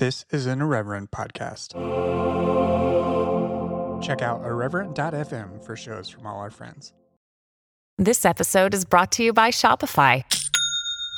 This is an Irreverent podcast. Check out irreverent.fm for shows from all our friends. This episode is brought to you by Shopify.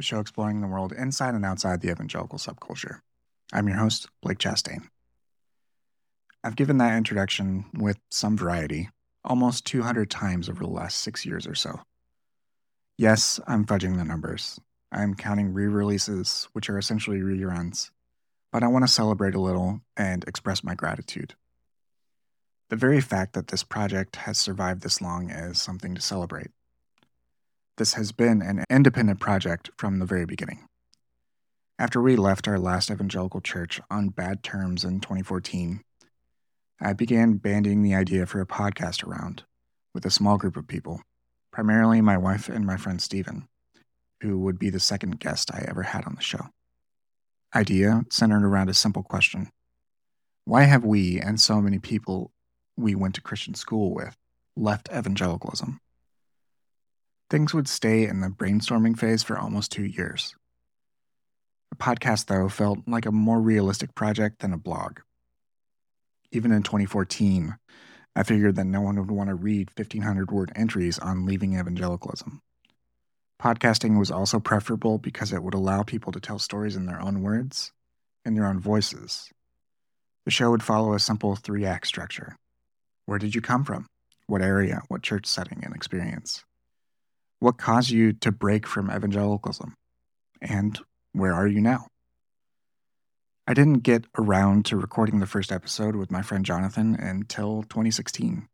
a show exploring the world inside and outside the evangelical subculture. I'm your host, Blake Chastain. I've given that introduction with some variety almost 200 times over the last six years or so. Yes, I'm fudging the numbers. I'm counting re releases, which are essentially reruns, but I want to celebrate a little and express my gratitude. The very fact that this project has survived this long is something to celebrate. This has been an independent project from the very beginning. After we left our last evangelical church on bad terms in 2014, I began bandying the idea for a podcast around with a small group of people, primarily my wife and my friend Steven, who would be the second guest I ever had on the show. Idea centered around a simple question Why have we and so many people we went to Christian school with left evangelicalism? Things would stay in the brainstorming phase for almost two years. A podcast, though, felt like a more realistic project than a blog even in 2014, I figured that no one would want to read 1,500 word entries on leaving evangelicalism. Podcasting was also preferable because it would allow people to tell stories in their own words, in their own voices. The show would follow a simple three act structure Where did you come from? What area? What church setting and experience? What caused you to break from evangelicalism? And where are you now? I didn't get around to recording the first episode with my friend Jonathan until 2016.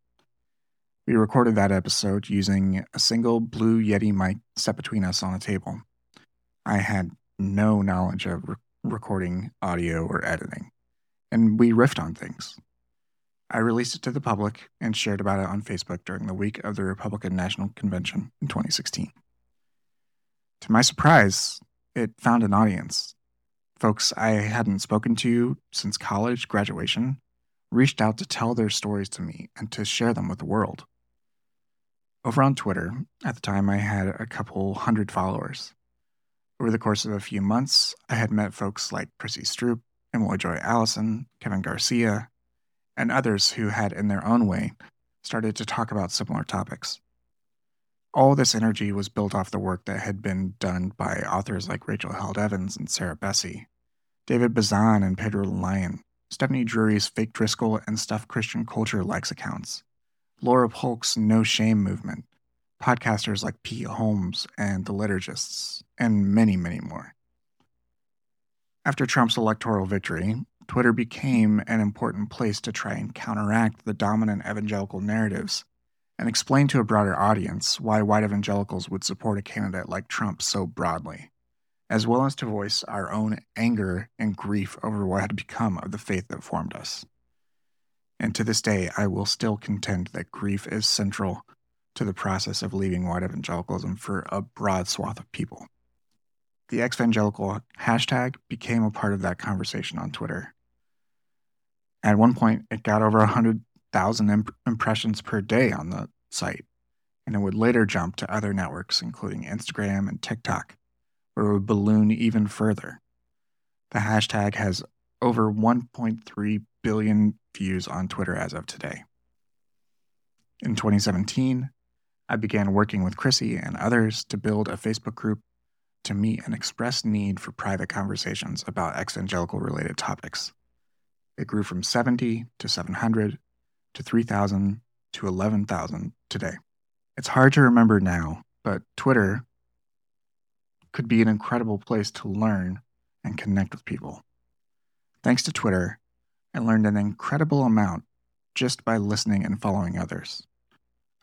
We recorded that episode using a single Blue Yeti mic set between us on a table. I had no knowledge of re- recording audio or editing, and we riffed on things. I released it to the public and shared about it on Facebook during the week of the Republican National Convention in 2016. To my surprise, it found an audience folks I hadn't spoken to since college graduation reached out to tell their stories to me and to share them with the world. Over on Twitter, at the time I had a couple hundred followers. Over the course of a few months, I had met folks like Chrissy Stroop, Emily Joy Allison, Kevin Garcia, and others who had, in their own way, started to talk about similar topics. All this energy was built off the work that had been done by authors like Rachel Held Evans and Sarah Bessey, David Bazan and Pedro Lyon, Stephanie Drury's Fake Driscoll and Stuff Christian Culture likes accounts, Laura Polk's No Shame movement, podcasters like Pete Holmes and The Liturgists, and many, many more. After Trump's electoral victory, Twitter became an important place to try and counteract the dominant evangelical narratives and explain to a broader audience why white evangelicals would support a candidate like Trump so broadly, as well as to voice our own anger and grief over what had become of the faith that formed us. And to this day, I will still contend that grief is central to the process of leaving white evangelicalism for a broad swath of people. The ex evangelical hashtag became a part of that conversation on Twitter. At one point, it got over 100 thousand imp- impressions per day on the site, and it would later jump to other networks, including Instagram and TikTok, where it would balloon even further. The hashtag has over 1.3 billion views on Twitter as of today. In 2017, I began working with Chrissy and others to build a Facebook group to meet an expressed need for private conversations about evangelical related topics. It grew from 70 to 700 to 3,000 to 11,000 today. It's hard to remember now, but Twitter could be an incredible place to learn and connect with people. Thanks to Twitter, I learned an incredible amount just by listening and following others.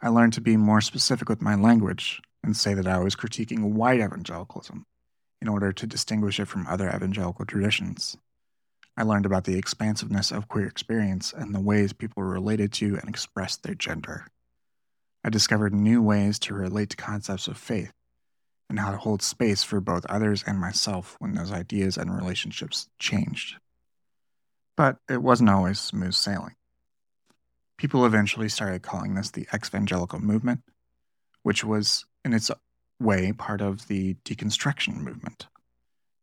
I learned to be more specific with my language and say that I was critiquing white evangelicalism in order to distinguish it from other evangelical traditions. I learned about the expansiveness of queer experience and the ways people related to and expressed their gender. I discovered new ways to relate to concepts of faith and how to hold space for both others and myself when those ideas and relationships changed. But it wasn't always smooth sailing. People eventually started calling this the exvangelical movement, which was, in its way, part of the deconstruction movement.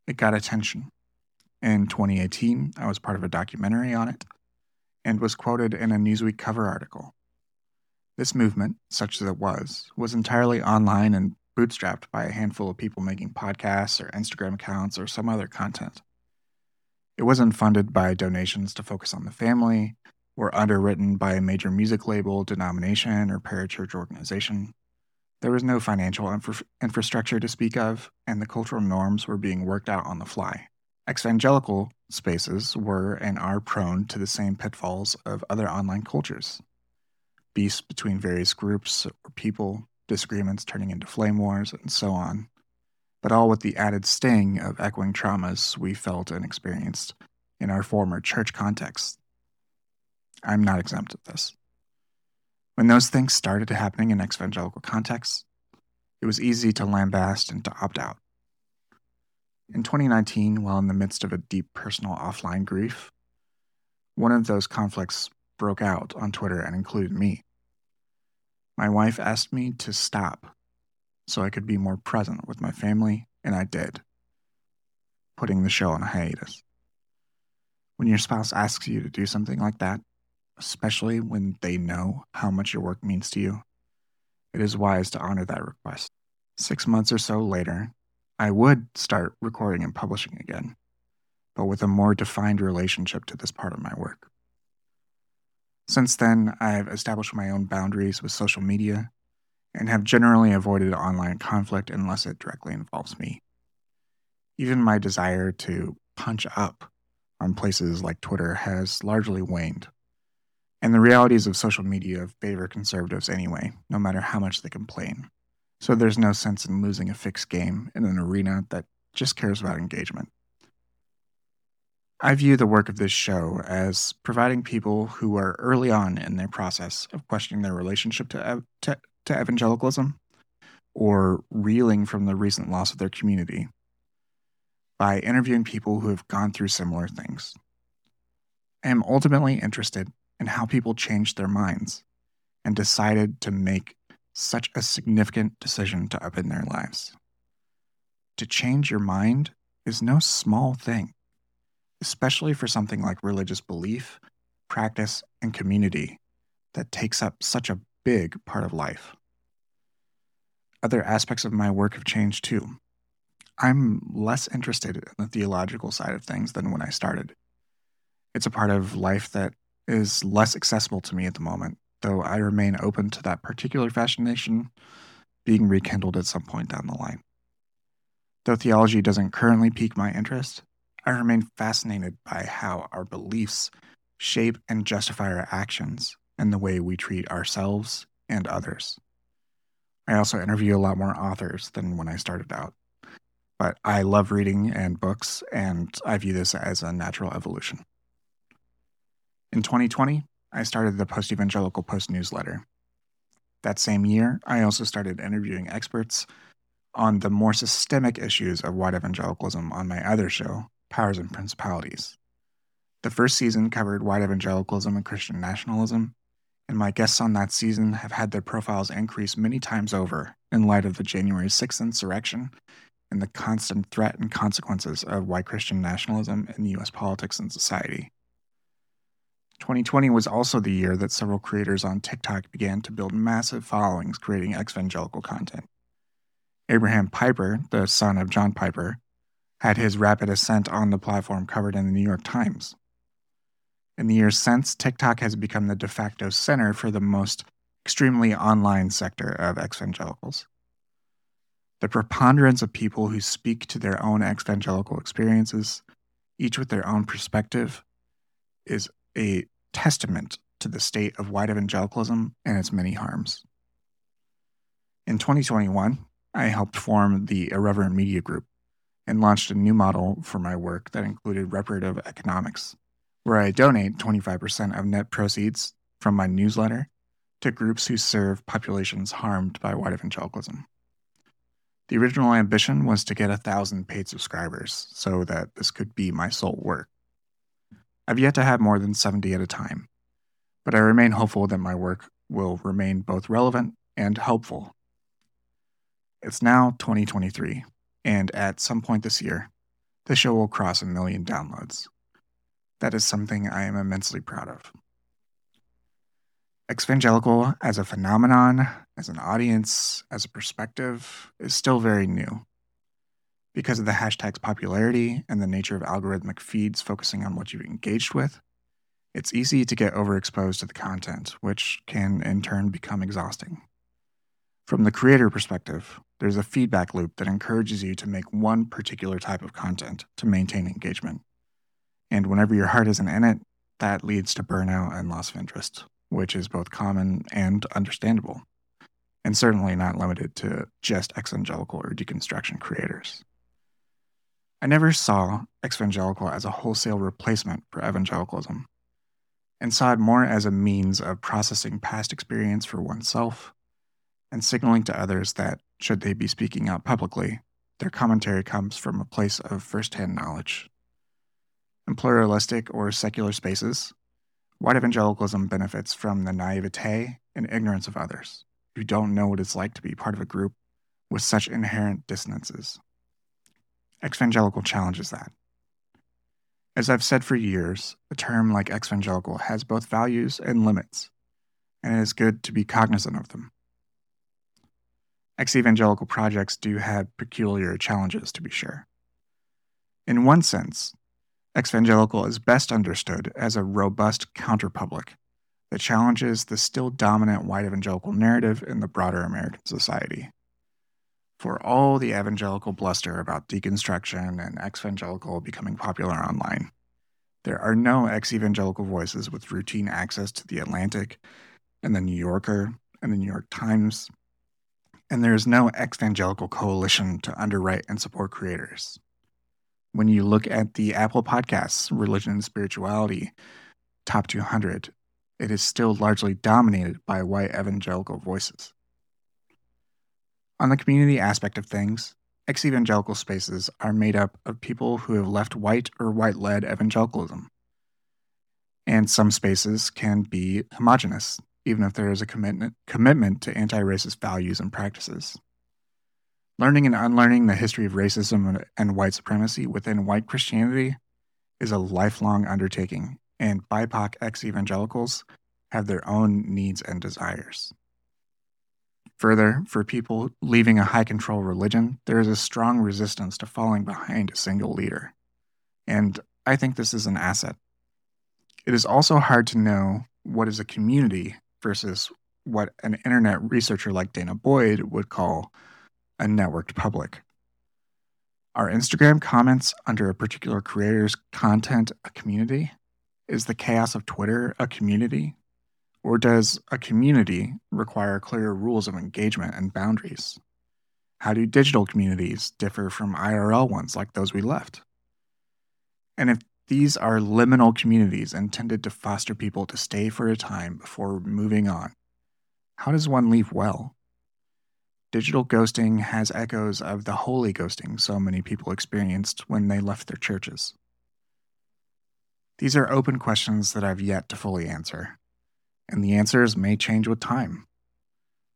It got attention. In 2018, I was part of a documentary on it and was quoted in a Newsweek cover article. This movement, such as it was, was entirely online and bootstrapped by a handful of people making podcasts or Instagram accounts or some other content. It wasn't funded by donations to focus on the family or underwritten by a major music label, denomination, or parachurch organization. There was no financial infra- infrastructure to speak of, and the cultural norms were being worked out on the fly. Exvangelical spaces were and are prone to the same pitfalls of other online cultures beefs between various groups or people, disagreements turning into flame wars, and so on, but all with the added sting of echoing traumas we felt and experienced in our former church context. I'm not exempt of this. When those things started happening in exvangelical contexts, it was easy to lambast and to opt out. In 2019, while in the midst of a deep personal offline grief, one of those conflicts broke out on Twitter and included me. My wife asked me to stop so I could be more present with my family, and I did, putting the show on a hiatus. When your spouse asks you to do something like that, especially when they know how much your work means to you, it is wise to honor that request. Six months or so later, I would start recording and publishing again, but with a more defined relationship to this part of my work. Since then, I've established my own boundaries with social media and have generally avoided online conflict unless it directly involves me. Even my desire to punch up on places like Twitter has largely waned. And the realities of social media favor conservatives anyway, no matter how much they complain. So there's no sense in losing a fixed game in an arena that just cares about engagement. I view the work of this show as providing people who are early on in their process of questioning their relationship to, to, to evangelicalism or reeling from the recent loss of their community by interviewing people who have gone through similar things. I am ultimately interested in how people changed their minds and decided to make such a significant decision to upend their lives. To change your mind is no small thing especially for something like religious belief, practice, and community that takes up such a big part of life. Other aspects of my work have changed too. I'm less interested in the theological side of things than when I started. It's a part of life that is less accessible to me at the moment, though I remain open to that particular fascination being rekindled at some point down the line. Though theology doesn't currently pique my interest, I remain fascinated by how our beliefs shape and justify our actions and the way we treat ourselves and others. I also interview a lot more authors than when I started out. But I love reading and books, and I view this as a natural evolution. In 2020, I started the Post Evangelical Post newsletter. That same year, I also started interviewing experts on the more systemic issues of white evangelicalism on my other show, Powers and Principalities. The first season covered white evangelicalism and Christian nationalism, and my guests on that season have had their profiles increase many times over in light of the January 6th insurrection and the constant threat and consequences of white Christian nationalism in U.S. politics and society. 2020 was also the year that several creators on TikTok began to build massive followings creating evangelical content. Abraham Piper, the son of John Piper, had his rapid ascent on the platform covered in the New York Times. In the years since, TikTok has become the de facto center for the most extremely online sector of evangelicals. The preponderance of people who speak to their own evangelical experiences, each with their own perspective, is a testament to the state of white evangelicalism and its many harms. In 2021, I helped form the Irreverent Media Group, and launched a new model for my work that included reparative economics, where I donate 25% of net proceeds from my newsletter to groups who serve populations harmed by white evangelicalism. The original ambition was to get a thousand paid subscribers so that this could be my sole work. I've yet to have more than 70 at a time, but I remain hopeful that my work will remain both relevant and helpful. It's now 2023, and at some point this year, the show will cross a million downloads. That is something I am immensely proud of. Exvangelical as a phenomenon, as an audience, as a perspective, is still very new. Because of the hashtag's popularity and the nature of algorithmic feeds focusing on what you've engaged with, it's easy to get overexposed to the content, which can in turn become exhausting. From the creator perspective, there's a feedback loop that encourages you to make one particular type of content to maintain engagement. And whenever your heart isn't in it, that leads to burnout and loss of interest which is both common and understandable, and certainly not limited to just exvangelical or deconstruction creators. I never saw exvangelical as a wholesale replacement for evangelicalism, and saw it more as a means of processing past experience for oneself and signaling to others that, should they be speaking out publicly, their commentary comes from a place of firsthand knowledge. In pluralistic or secular spaces, White evangelicalism benefits from the naivete and ignorance of others who don't know what it's like to be part of a group with such inherent dissonances. Exvangelical challenges that. As I've said for years, a term like exvangelical has both values and limits, and it is good to be cognizant of them. Ex evangelical projects do have peculiar challenges, to be sure. In one sense, Exvangelical is best understood as a robust counterpublic that challenges the still dominant white evangelical narrative in the broader American society. For all the evangelical bluster about deconstruction and ex evangelical becoming popular online, there are no ex evangelical voices with routine access to The Atlantic and The New Yorker and The New York Times, and there is no ex evangelical coalition to underwrite and support creators when you look at the Apple Podcasts, Religion and Spirituality Top 200, it is still largely dominated by white evangelical voices. On the community aspect of things, ex evangelical spaces are made up of people who have left white or white led evangelicalism. And some spaces can be homogenous, even if there is a commitment, commitment to anti racist values and practices. Learning and unlearning the history of racism and white supremacy within white Christianity is a lifelong undertaking, and BIPOC ex evangelicals have their own needs and desires. Further, for people leaving a high control religion, there is a strong resistance to falling behind a single leader. And I think this is an asset. It is also hard to know what is a community versus what an internet researcher like danah boyd would call a networked public. Are Instagram comments under a particular creator's content a community? Is the chaos of Twitter a community? Or does a community require clear rules of engagement and boundaries? How do digital communities differ from IRL ones like those we left? And if these are liminal communities intended to foster people to stay for a time before moving on, how does one leave well? Digital ghosting has echoes of the holy ghosting so many people experienced when they left their churches. These are open questions that I've yet to fully answer, and the answers may change with time.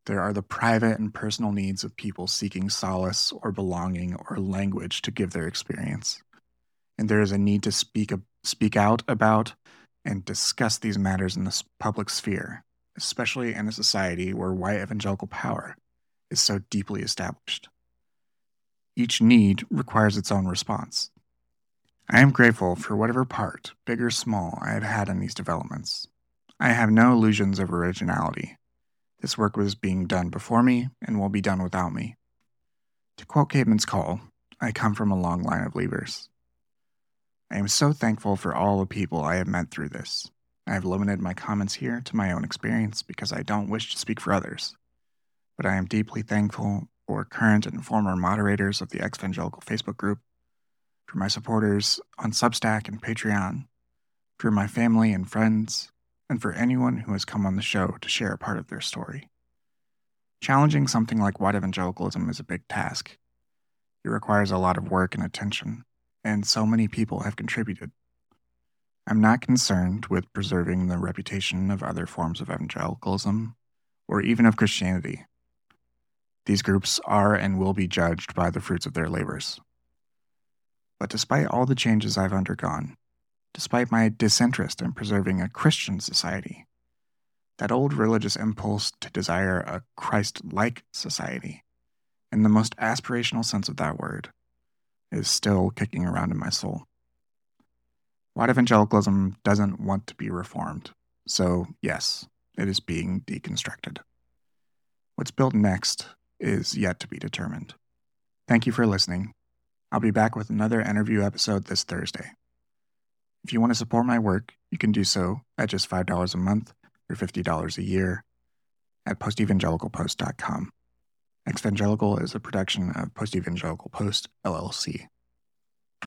There are the private and personal needs of people seeking solace or belonging or language to give their experience. And there is a need to speak, speak out about and discuss these matters in the public sphere, especially in a society where white evangelical power is so deeply established. Each need requires its own response. I am grateful for whatever part, big or small, I have had in these developments. I have no illusions of originality. This work was being done before me and will be done without me. To quote Caedmon's call, I come from a long line of leavers. I am so thankful for all the people I have met through this. I have limited my comments here to my own experience because I don't wish to speak for others but I am deeply thankful for current and former moderators of the Exvangelical Facebook group for my supporters on Substack and Patreon, for my family and friends, and for anyone who has come on the show to share a part of their story. Challenging something like white evangelicalism is a big task. It requires a lot of work and attention, and so many people have contributed. I'm not concerned with preserving the reputation of other forms of evangelicalism or even of Christianity. These groups are and will be judged by the fruits of their labors. But despite all the changes I've undergone, despite my disinterest in preserving a Christian society, that old religious impulse to desire a Christ like society, in the most aspirational sense of that word, is still kicking around in my soul. White evangelicalism doesn't want to be reformed, so yes, it is being deconstructed. What's built next is yet to be determined. Thank you for listening. I'll be back with another interview episode this Thursday. If you want to support my work, you can do so at just $5 a month or $50 a year at postevangelicalpost.com. Exvangelical is a production of Post Evangelical Post, LLC.